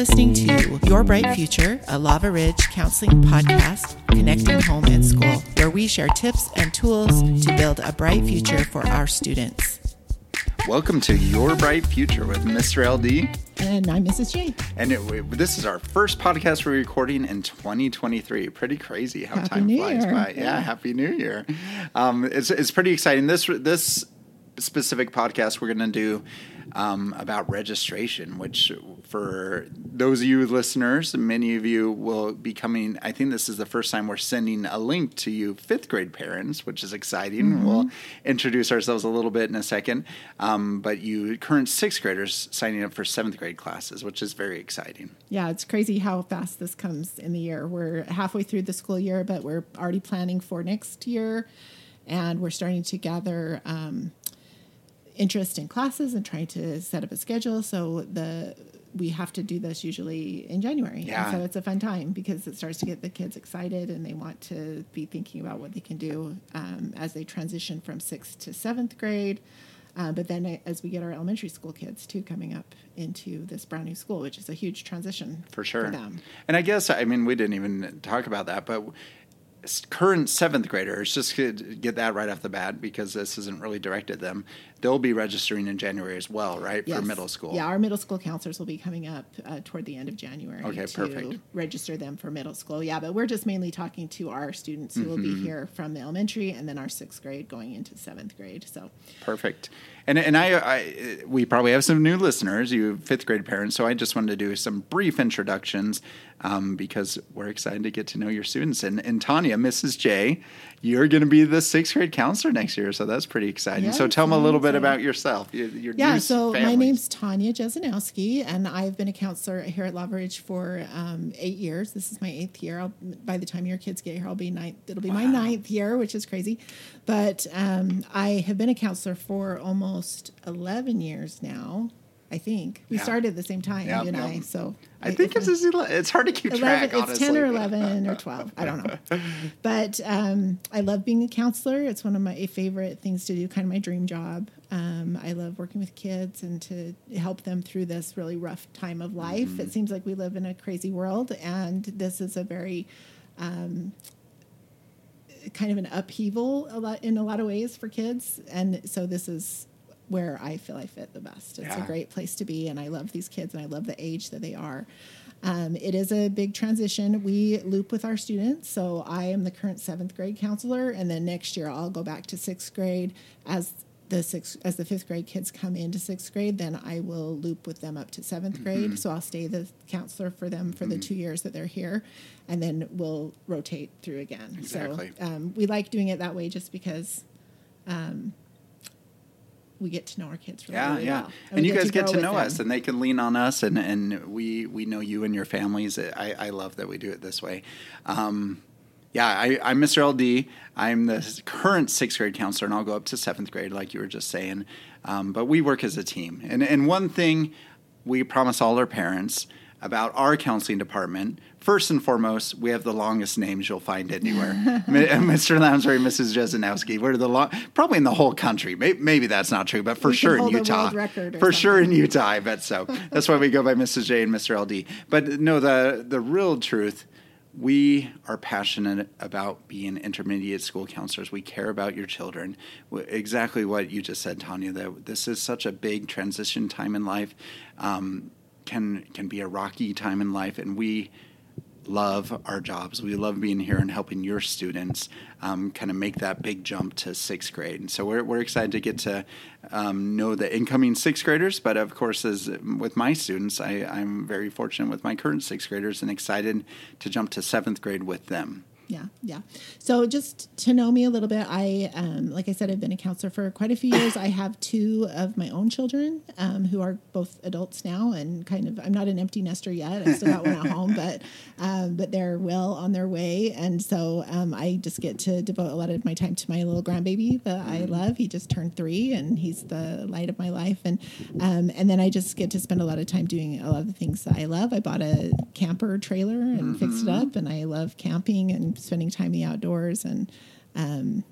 listening to Your Bright Future, a Lava Ridge counseling podcast connecting home and school, where we share tips and tools to build a bright future for our students. Welcome to Your Bright Future with Mr. LD. And I'm Mrs. J. And it, this is our first podcast we're recording in 2023. Pretty crazy how Happy time New flies Year. by. Yeah, Happy New Year. Um, it's, it's pretty exciting. This this specific podcast we're going to do um, about registration, which for those of you listeners, many of you will be coming. I think this is the first time we're sending a link to you fifth grade parents, which is exciting. We'll introduce ourselves a little bit in a second. Um, but you current sixth graders signing up for seventh grade classes, which is very exciting. Yeah, it's crazy how fast this comes in the year. We're halfway through the school year, but we're already planning for next year, and we're starting to gather um, interest in classes and trying to set up a schedule. So the we have to do this usually in January, Yeah. and so it's a fun time because it starts to get the kids excited and they want to be thinking about what they can do um, as they transition from sixth to seventh grade. Uh, but then, as we get our elementary school kids too coming up into this brand new school, which is a huge transition for sure. them. And I guess I mean we didn't even talk about that, but current seventh graders, just to get that right off the bat because this isn't really directed at them. They'll be registering in January as well, right, for middle school. Yeah, our middle school counselors will be coming up uh, toward the end of January Okay, to perfect. register them for middle school. Yeah, but we're just mainly talking to our students who will Mm-hmm. be here from the elementary and then our sixth grade going into seventh grade. So Perfect. And and I, I we probably have some new listeners, you fifth grade parents. So I just wanted to do some brief introductions um, because we're excited to get to know your students. And, and Tanya, Mrs. J, you're going to be the sixth grade counselor next year, so that's pretty exciting. so tell them a little bit about yourself. Your, your Yeah, so my name's Tanya Jesenowski, and I've been a counselor here at Lava Ridge for um, eight years. This is my eighth year. I'll, by the time your kids get here, I'll be ninth. It'll be my ninth year, which is crazy. But um, I have been a counselor for almost eleven years now. I think we Yeah. started at the same time, Yeah, you and yeah. I. So I think it's it's just, ele- it's hard to keep 11, track. it's honestly. 10 or 11 or 12 i don't know but um, i love being a counselor it's one of my favorite things to do kind of my dream job um, i love working with kids and to help them through this really rough time of life Mm-hmm. it seems like we live in a crazy world and this is a very um, kind of an upheaval a lot in a lot of ways for kids. And so this is where i feel i fit the best. It's Yeah. a great place to be and i love these kids and i love the age that they are. Um, it is a big transition. We loop with our students so i am the current seventh grade counselor and then next year i'll go back to sixth grade as the sixth as the fifth grade kids come into sixth grade then i will loop with them up to 7th Mm-hmm. grade so i'll stay the counselor for them for the two years that they're here and then we'll rotate through again Exactly. so um, we like doing it that way just because um, we get to know our kids really, Yeah, really yeah. well. And, we you guys get to know them. us, and they can lean on us, and, and we we know you and your families. I, I love that we do it this way. Um, yeah, I, I'm Mr. LD. I'm the current sixth grade counselor, and I'll go up to seventh grade, like you were just saying. Um, but we work as a team, and and one thing we promise all our parents about our counseling department. First and foremost, we have the longest names you'll find anywhere. Mr. Lamsbury, Mrs. Jesenowski. We're the long, probably in the whole country. Maybe, maybe that's not true, but for We sure in Utah. world record or For sure in. Utah, I bet so. That's why we go by Mrs. J and Mr. LD. But no, the the real truth, we are passionate about being intermediate school counselors. We care about your children. Exactly what you just said, Tanya. That this is such a big transition time in life. Um, can can be a rocky time in life, and we love our jobs. We love being here and helping your students um, kind of make that big jump to sixth grade. And so we're, we're excited to get to um, know the incoming sixth graders. But of course, as with my students, I, I'm very fortunate with my current sixth graders and excited to jump to seventh grade with them. Yeah, yeah. So just to know me a little bit, I, um, like I said, I've been a counselor for quite a few years. I have two of my own children um, who are both adults now, and kind of. I'm not an empty nester yet. I still got one at home, but um, but they're well on their way, and so um, I just get to devote a lot of my time to my little grandbaby that I love. He just turned three, and he's the light of my life, and um, and then I just get to spend a lot of time doing a lot of the things that I love. I bought a camper trailer and fixed it up, and I love camping and spending time in the outdoors and um,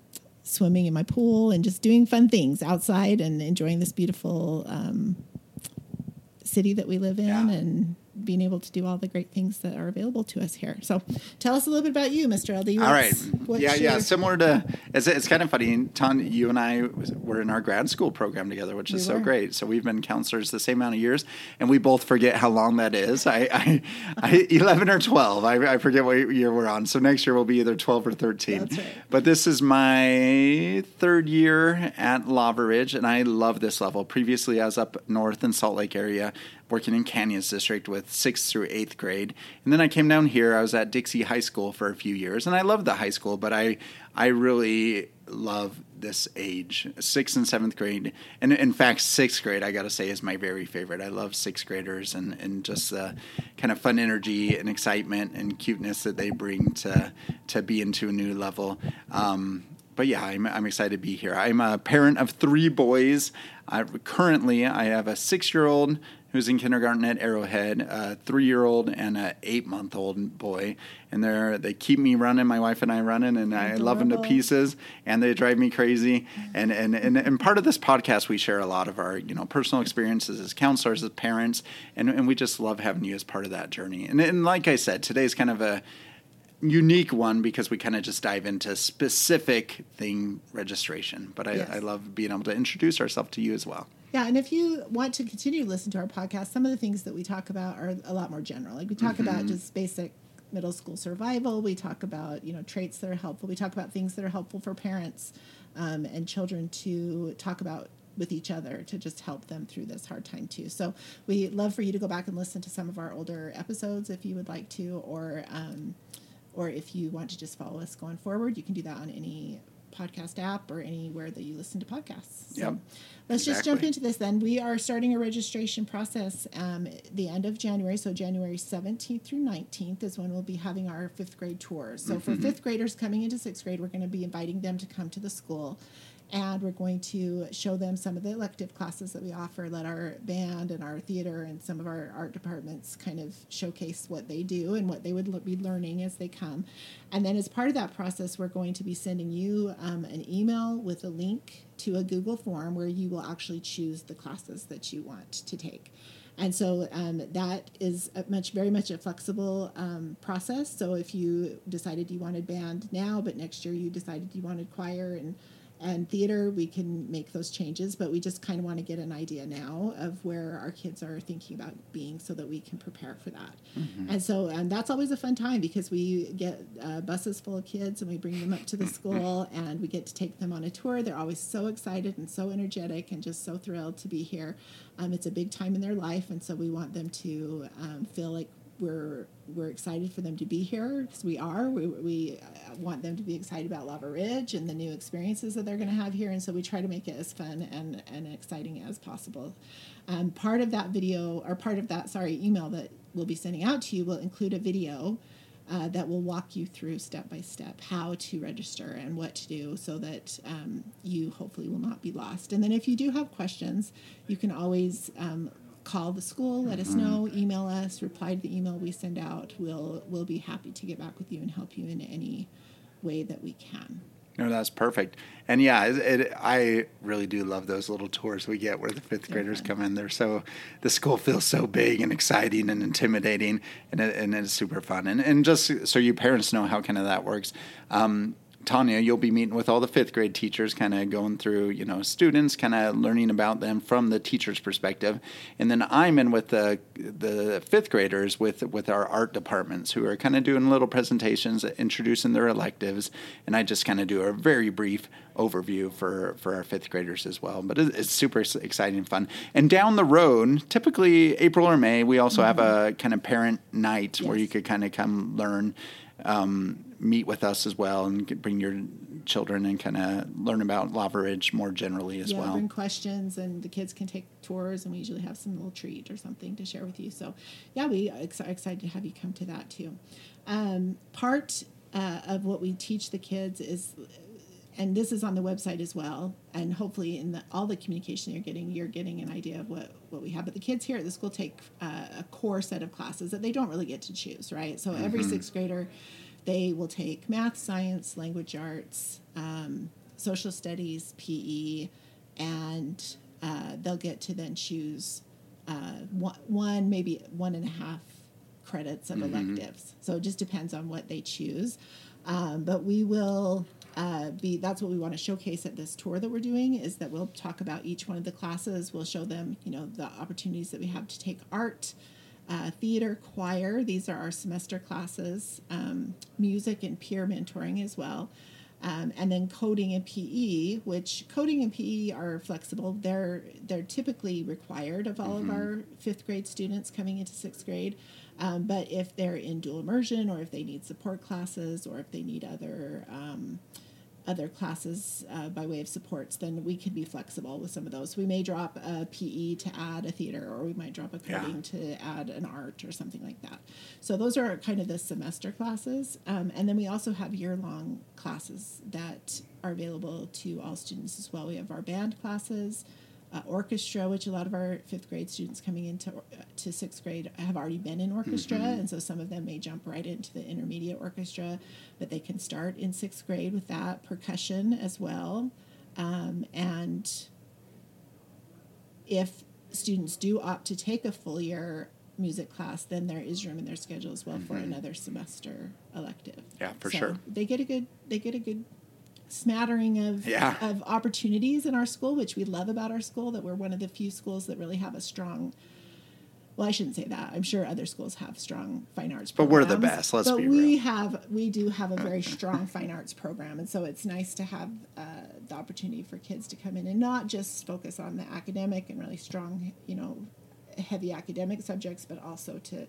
swimming in my pool and just doing fun things outside and enjoying this beautiful um, city that we live in Yeah. and being able to do all the great things that are available to us here. So, tell us a little bit about you, Mr. LD. All right. yeah, yeah. your- Similar to, it's, it's kind of funny. Ton, you and I were in our grad school program together, which is We so great. So we've been counselors the same amount of years, and we both forget how long that is. I, I, I 11 or 12. I, I forget what year we're on. So next year we'll be either 12 or 13. That's right. But this is my third year at Lava Ridge, and I love this level. Previously, I was up north in Salt Lake area working in Canyons District with sixth through eighth grade. And then I came down here. I was at Dixie High School for a few years, and I loved the high school, but I, I really love this age, sixth and seventh grade. And in fact, sixth grade, I got to say, is my very favorite. I love sixth graders and, and just the kind of fun energy and excitement and cuteness that they bring to, to be into a new level. Um, but yeah, I'm, I'm excited to be here. I'm a parent of three boys. I, currently, I have a six year old who's in kindergarten at Arrowhead, a three year old, and an eight month old boy. And they're, they keep me running, my wife and I running, and I love them to pieces, and they drive me crazy. And, and, and, and part of this podcast, we share a lot of our you know personal experiences as counselors, as parents, and, and we just love having you as part of that journey. And, and like I said, today's kind of a unique one because we kind of just dive into specific thing registration. But I, Yes. I love being able to introduce ourselves to you as well. Yeah, and if you want to continue to listen to our podcast, some of the things that we talk about are a lot more general. Like we talk about just basic middle school survival. We talk about you know traits that are helpful. We talk about things that are helpful for parents um, and children to talk about with each other to just help them through this hard time too. So we love for you to go back and listen to some of our older episodes if you would like to, or um, or if you want to just follow us going forward, you can do that on any podcast app or anywhere that you listen to podcasts. So Yep. let's just jump into this then. We are starting a registration process um, the end of January. So January 17th through 19th is when we'll be having our fifth grade tours. So for fifth graders coming into sixth grade, we're going to be inviting them to come to the school. And we're going to show them some of the elective classes that we offer. Let our band and our theater and some of our art departments kind of showcase what they do and what they would be learning as they come. And then, as part of that process, we're going to be sending you um, an email with a link to a Google form where you will actually choose the classes that you want to take. And so um, that is a much, very much a flexible um, process. So if you decided you wanted band now, but next year you decided you wanted choir and and theater, we can make those changes. But we just kind of want to get an idea now of where our kids are thinking about being, so that we can prepare for that. And so, and that's always a fun time because we get uh, buses full of kids and we bring them up to the school and we get to take them on a tour. They're always so excited and so energetic and just so thrilled to be here. Um, it's a big time in their life, and so we want them to um, feel like we're we're excited for them to be here because we are. We, we uh, want them to be excited about Lava Ridge and the new experiences that they're going to have here, and so we try to make it as fun and, and exciting as possible. Um, part of that video, or part of that, sorry, email that we'll be sending out to you will include a video uh, that will walk you through step by step how to register and what to do so that um, you hopefully will not be lost. And then if you do have questions, you can always um, call the school, let us know, email us, reply to the email we send out. We'll we'll be happy to get back with you and help you in any way that we can. No, that's perfect. And yeah, it, it, I really do love those little tours we get where the fifth graders come in. They're so the school feels so big and exciting and intimidating, and it, and it's super fun. And and just so you parents know how kind of that works. Um, Tanya, you'll be meeting with all the fifth grade teachers, kind of going through, you know, students, kind of learning about them from the teacher's perspective, and then I'm in with the the fifth graders with with our art departments who are kind of doing little presentations, introducing their electives, and I just kind of do a very brief overview for for our fifth graders as well. But it, it's super exciting and fun. And down the road, typically April or May, we also have mm-hmm. a kind of parent night where you could kind of come learn um, meet with us as well and get- bring your children and kind of learn about Lava Ridge more generally as yeah, well. bring questions, and the kids can take tours, and we usually have some little treat or something to share with you. So, yeah, we are ex- excited to have you come to that too. Um, part uh, of what we teach the kids is, and this is on the website as well, and hopefully in the, all the communication you're getting, you're getting an idea of what what we have. But the kids here at the school take uh, a core set of classes that they don't really get to choose, right? So every sixth grader they will take math, science, language arts, um, social studies, PE, and uh, they'll get to then choose uh, one, one, maybe one and a half credits of electives. So it just depends on what they choose. Um, but we will uh, be that's what we want to showcase at this tour that we're doing is that we'll talk about each one of the classes. We'll show them, you know, the opportunities that we have to take art, uh, theater, choir. These are our semester classes, um, music and peer mentoring as well. Um, and then coding and PE, which coding and PE are flexible. They're they're typically required of all of our fifth grade students coming into sixth grade. Um, but if they're in dual immersion, or if they need support classes, or if they need other um, other classes uh, by way of supports, then we can be flexible with some of those. We may drop a PE to add a theater, or we might drop a Yeah. coding to add an art or something like that. So those are kind of the semester classes, um, and then we also have year-long classes that are available to all students as well. We have our band classes. Uh, orchestra, which a lot of our fifth grade students coming into uh, to sixth grade have already been in orchestra, and so some of them may jump right into the intermediate orchestra, but they can start in sixth grade with that percussion as well, um, and if students do opt to take a full year music class, then there is room in their schedule as well for another semester elective. Yeah, for So sure. They get a good they get a good smattering of Yeah. of opportunities in our school, which we love about our school. That we're one of the few schools that really have a strong. Well, I shouldn't say that. I'm sure other schools have strong fine arts. But we're the best, let's but be we real. have we do have a very strong fine arts program, and so it's nice to have uh, the opportunity for kids to come in and not just focus on the academic and really strong, you know, heavy academic subjects, but also to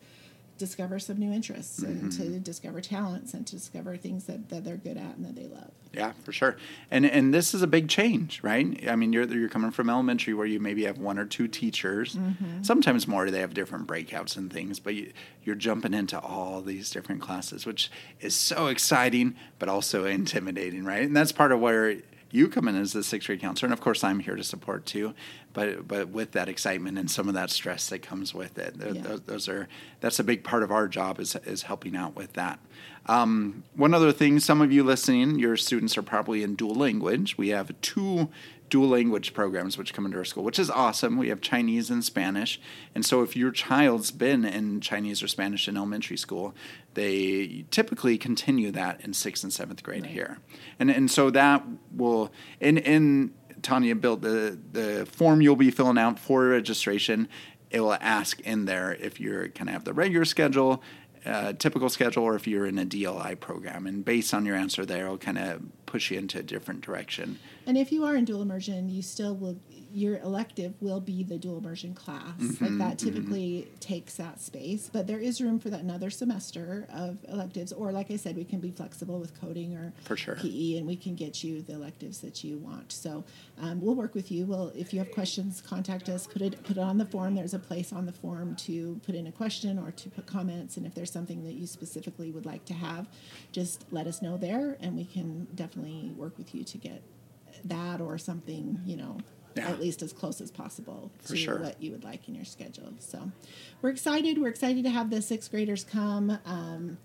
discover some new interests and Mm-hmm. to discover talents and to discover things that, that they're good at and that they love. Yeah, for sure. And and this is a big change, right? I mean, you're you're coming from elementary where you maybe have one or two teachers, sometimes more. They have different breakouts and things, but you, you're jumping into all these different classes, which is so exciting, but also intimidating, right? And that's part of where you come in as the sixth grade counselor, and of course I'm here to support too. But but with that excitement and some of that stress that comes with it, Yeah. those, those are that's a big part of our job is is helping out with that. Um, one other thing, some of you listening, your students are probably in dual language. We have two dual language programs which come into our school, which is awesome. We have Chinese and Spanish. And so if your child's been in Chinese or Spanish in elementary school, they typically continue that in sixth and seventh grade Right. here. And and so that will in in Tanya built the the form you'll be filling out for registration. It will ask in there if you're kind of have the regular schedule, uh, typical schedule, or if you're in a DLI program. And based on your answer there, it'll kind of push you into a different direction. And if you are in dual immersion, you still will your elective will be the dual immersion class. Mm-hmm, like that typically takes that space, but there is room for that another semester of electives. Or like I said, we can be flexible with coding or For sure. PE, and we can get you the electives that you want. So um, we'll work with you. We'll if you have questions, contact us. Put it put it on the form. There's a place on the form to put in a question or to put comments. And if there's something that you specifically would like to have, just let us know there, and we can definitely work with you to get that or something, you know, Yeah. at least as close as possible For to sure. what you would like in your schedule. So we're excited. We're excited to have the sixth graders come. Um,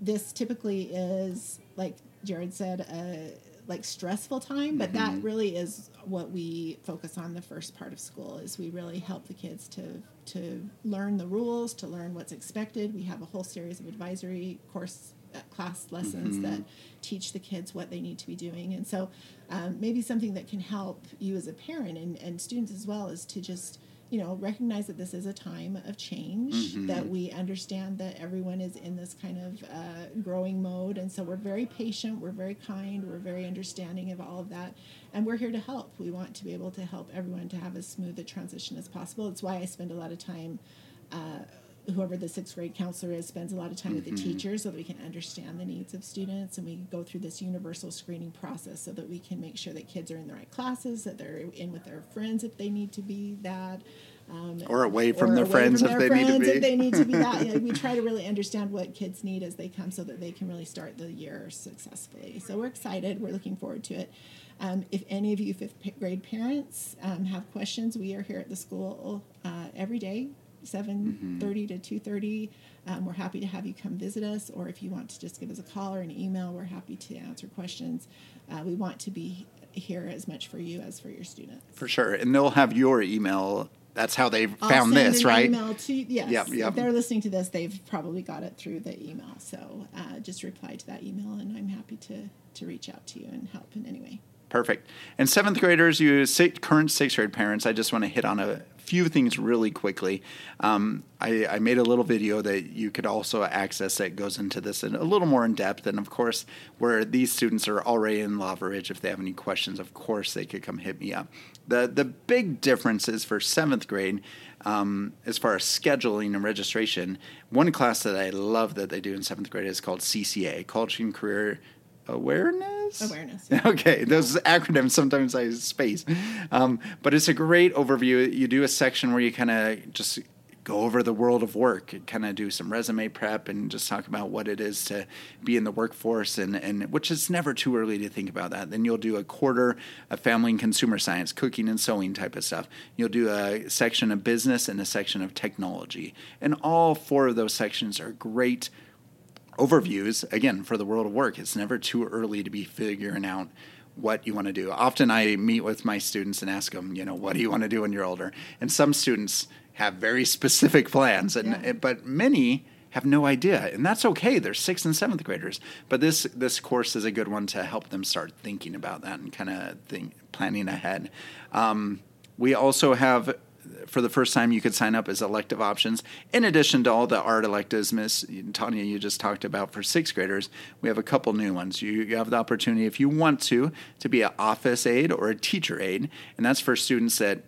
this typically is, like Jared said, a like stressful time, but Mm-hmm. that really is what we focus on the first part of school is we really help the kids to to learn the rules, to learn what's expected. We have a whole series of advisory course uh, class lessons Mm-hmm. that teach the kids what they need to be doing. And so um, maybe something that can help you as a parent and, and students as well is to just you know recognize that this is a time of change Mm-hmm. that we understand that everyone is in this kind of uh, growing mode. And so we're very patient we're very kind we're very understanding of all of that. And we're here to help. We want to be able to help everyone to have as smooth a transition as possible. It's why i spend a lot of time uh, whoever the sixth grade counselor is spends a lot of time with the teachers so that we can understand the needs of students and we go through this universal screening process so that we can make sure that kids are in the right classes that they're in with their friends if they need to be that um, Or away from or their away friends from if their they need to friends be. if they need to be that. You know, we try to really understand what kids need as they come so that they can really start the year successfully. So we're excited. We're looking forward to it. Um, if any of you fifth grade parents um, have questions we are here at the school uh, every day 7.30 to 2.30 um, we're happy to have you come visit us or if you want to just give us a call or an email we're happy to answer questions uh, we want to be here as much for you as for your students For sure. And they'll have your email that's how they found this, right? Email to yes. Yep, yep. If they're listening to this, they've probably got it through the email. So uh, just reply to that email, and I'm happy to to reach out to you and help in any way. Perfect. And seventh graders, you current sixth grade parents, I just want to hit on a few things really quickly. Um, I, I made a little video that you could also access that goes into this in a little more in depth. And of course, where these students are already in Lava Ridge, if they have any questions, of course they could come hit me up. The the big difference is for seventh grade. Um, as far as scheduling and registration, one class that I love that they do in seventh grade is called CCA, Culture and Career Awareness. Awareness. Okay, those acronyms sometimes I space, um, but it's a great overview. You do a section where you kind of just go over the world of work, kind of do some resume prep, and just talk about what it is to be in the workforce, and and which is never too early to think about that. Then you'll do a quarter of family and consumer science, cooking and sewing type of stuff. You'll do a section of business and a section of technology, and all four of those sections are great overviews again for the world of work. It's never too early to be figuring out what you want to do. Often i meet with my students and ask them you know what do you want to do when you're older? And some students have very specific plans and Yeah. but many have no idea and that's okay. They're sixth and seventh graders. But this this course is a good one to help them start thinking about that and kind of think planning ahead. Um, we also have for the first time you could sign up as elective options. In addition to all the art electives miss tanya you just talked about for sixth graders we have a couple new ones. You, you have the opportunity if you want to to be an office aide or a teacher aide and that's for students that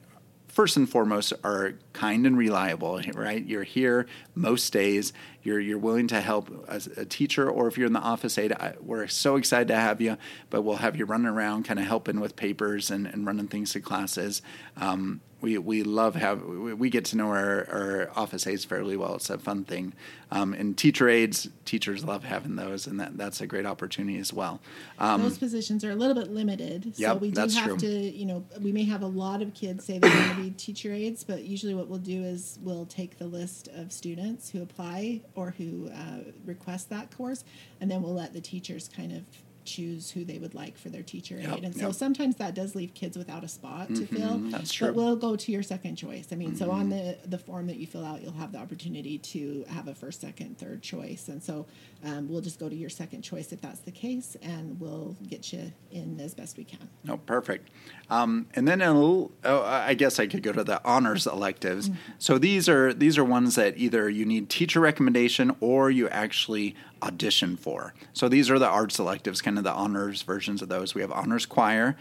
first and foremost are kind and reliable right? You're here most days. You're you're willing to help as a teacher or if you're in the office aide I, we're so excited to have you but we'll have you running around kind of helping with papers and, and running things to classes. Um, we, we love have we we get to know our, our office aides fairly well. It's a fun thing, um, and teacher aides teachers love having those, and that, that's a great opportunity as well. Um, Those positions are a little bit limited, so Yep, we do that's have true. to. You know, we may have a lot of kids say they want to be teacher aides, but usually what we'll do is we'll take the list of students who apply or who uh, request that course, and then we'll let the teachers kind of choose who they would like for their teacher. Yep, and so yep. Mm-hmm, sometimes that does leave kids without a spot to fill. that's true. Mm-hmm. But we'll go to your second choice. I mean, so on the the form that you fill out, you'll have the opportunity to have a first, second, third choice, and so um, we'll just go to your second choice if that's the case, and we'll get you in as best we can. No, perfect. Um, and then a little, oh, I guess I could go to the honors electives. So these are these are ones that either you need teacher recommendation or you actually audition for. So these are the arts electives, kind of the honors versions of those. We have honors choir,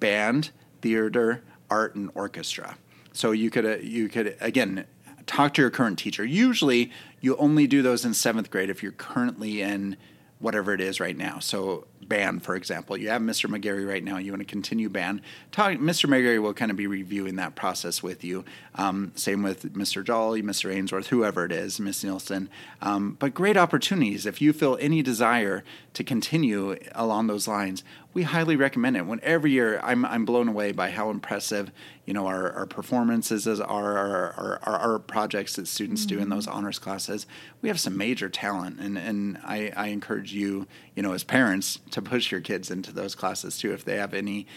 band, theater, art, and orchestra. So you could uh, you could again talk to your current teacher. Usually, you only do those in seventh grade if you're currently in whatever it is right now. So band, for example, you have Mr. McGarry right now. You want to continue ban. Talk, Mr. McGarry will kind of be reviewing that process with you. Um, same with Mr. Jolly, Mr. Ainsworth, whoever it is, Miss Nielsen. Um, but great opportunities. If you feel any desire to continue along those lines, we highly recommend it. When every year, I'm I'm blown away by how impressive you know our, our performances as our our, our our projects that students do in those honors classes. We have some major talent, and and I, I encourage you you know as parents to push your kids into those classes too if they have any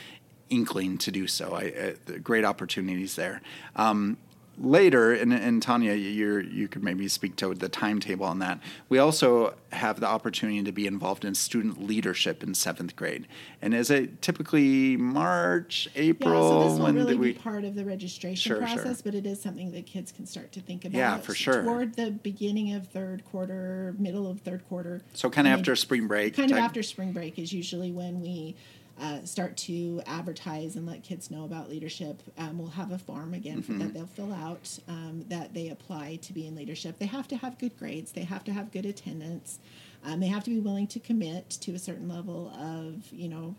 inkling to do so. I, uh, great opportunities there. Um, later, and, and Tanya, you you could maybe speak to the timetable on that. We also have the opportunity to be involved in student leadership in seventh grade. And is it typically March, April? Yeah, so this when won't really we? be part of the registration Sure, sure. process, but it is something that kids can start to think about. Yeah, for sure. Toward the beginning of third quarter, middle of third quarter. so kind of after spring break. kind of after spring break is usually when we uh, start to advertise and let kids know about leadership. Um, we'll have a form again Mm-hmm. that they'll fill out um, that they apply to be in leadership. They have to have good grades. They have to have good attendance. Um, they have to be willing to commit to a certain level of you know.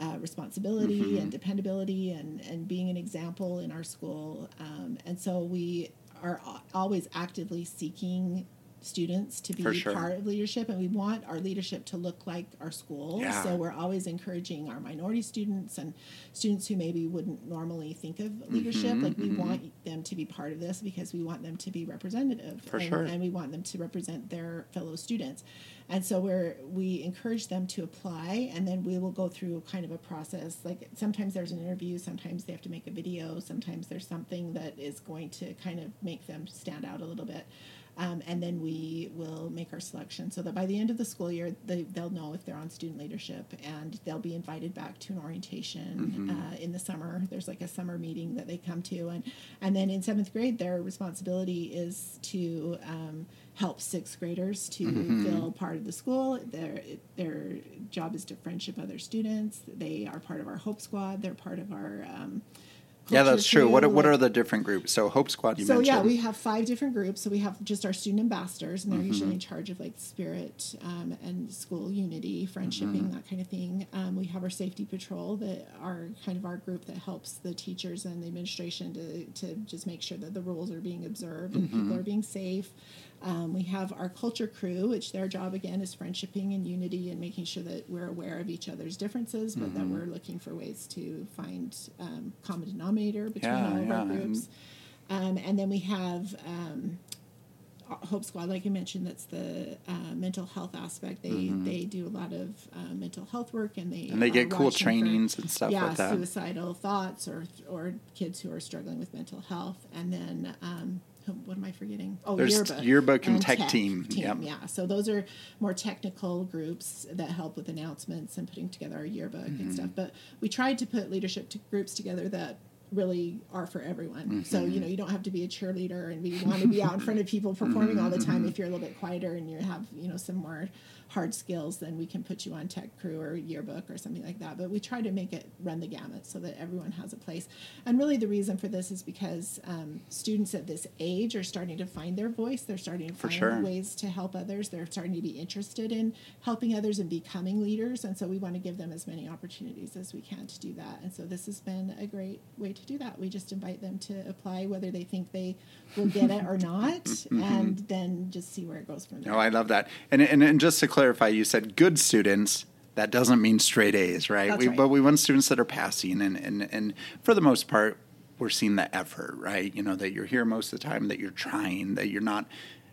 Uh, responsibility Mm-hmm. and dependability and, and being an example in our school. Um, and so we are always actively seeking students to be sure. part of leadership and we want our leadership to look like our school Yeah. so we're always encouraging our minority students and students who maybe wouldn't normally think of leadership Mm-hmm, like we want them to be part of this because we want them to be representative For and, sure. and we want them to represent their fellow students and so we're we encourage them to apply and then we will go through kind of a process like sometimes there's an interview sometimes they have to make a video sometimes there's something that is going to kind of make them stand out a little bit um, and then we will make our selection. So that by the end of the school year they, they'll know if they're on student leadership and they'll be invited back to an orientation uh, in the summer. There's like a summer meeting that they come to. And and then in seventh grade their responsibility is to um, help sixth graders to feel part of the school. Their their job is to friendship other students. They are part of our hope squad. They're part of our um, Yeah, that's true. What are, what are the different groups? So Hope Squad you so mentioned. yeah, we have five different groups. So we have just our student ambassadors, and they're Mm-hmm. usually in charge of like spirit um, and school unity, friendshipping, Mm-hmm. that kind of thing. Um, we have our safety patrol that are kind of our group that helps the teachers and the administration to to just make sure that the rules are being observed and Mm-hmm. people are being safe. Um, we have our culture crew, which their job again is friendshipping and unity and making sure that we're aware of each other's differences, but Mm-hmm. that we're looking for ways to find um, common denominator between Yeah, all of yeah, our groups. Um, and then we have um, Hope Squad, like you mentioned, that's the uh, mental health aspect. They they do a lot of uh, mental health work, and they Mm-hmm. And they get cool watching for- trainings and stuff yeah, like suicidal thoughts or or kids who are struggling with mental health, and then. Um, what am I forgetting? Oh, There's yearbook, yearbook and tech team, yep. Yeah, so those are more technical groups that help with announcements and putting together our yearbook Mm-hmm. and stuff. But we tried to put leadership to groups together that really are for everyone. Mm-hmm. So you know, you don't have to be a cheerleader and we want to be out in front of people performing all the Mm-hmm. time. If you're a little bit quieter and you have you know some more hard skills, then we can put you on tech crew or yearbook or something like that. But we try to make it run the gamut so that everyone has a place. And really, the reason for this is because um, students at this age are starting to find their voice. They're starting to For find sure. ways to help others. They're starting to be interested in helping others and becoming leaders. And so we want to give them as many opportunities as we can to do that. And so this has been a great way to do that. We just invite them to apply whether they think they will get it or not, and then just see where it goes from there. Oh, I love that. And, and and just to clarify, you said good students. That doesn't mean straight A's, right? We, right. But we want students that are passing, and, and and for the most part, we're seeing the effort, right? You know that you're here most of the time, that you're trying, that you're not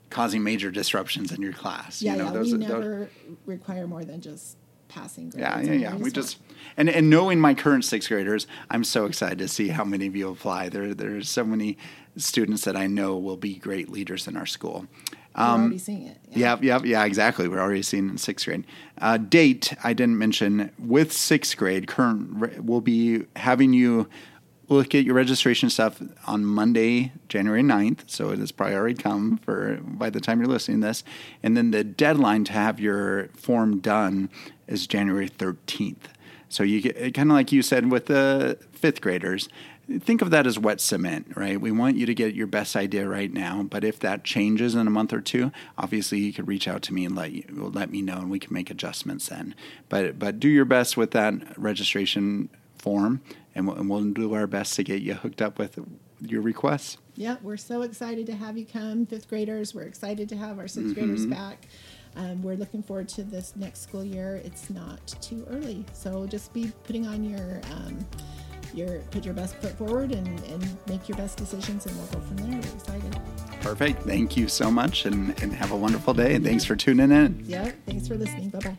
causing major disruptions in your class. yeah, you know, yeah. those- we those- never require more than just passing grades. Yeah, yeah, yeah. We just and and knowing my current sixth graders, I'm so excited to see how many of you apply. There, there's so many students that I know will be great leaders in our school. we're already seeing it. Yeah, yeah, yeah, exactly. We're already seeing it in sixth grade. Uh, date I didn't mention with sixth grade. Current we'll be having you look at your registration stuff on Monday, January 9th. So it has probably already come for by the time you're listening to this. And then the deadline to have your form done is January 13th. So you get kind of like you said with the fifth graders. Think of that as wet cement, right? We want you to get your best idea right now, but if that changes in a month or two, obviously you could reach out to me and let you let me know, and we can make adjustments then. But but do your best with that registration form, and we'll, and we'll do our best to get you hooked up with your requests. Yeah, we're so excited to have you come, fifth graders. We're excited to have our 6th graders Mm-hmm. back. Um, we're looking forward to this next school year. It's not too early, so just be putting on your um, your put your best foot forward and, and make your best decisions, and we'll go from there. We're excited. Perfect. Thank you so much, and, and have a wonderful day. And thanks for tuning in. Yeah, thanks for listening. Bye bye.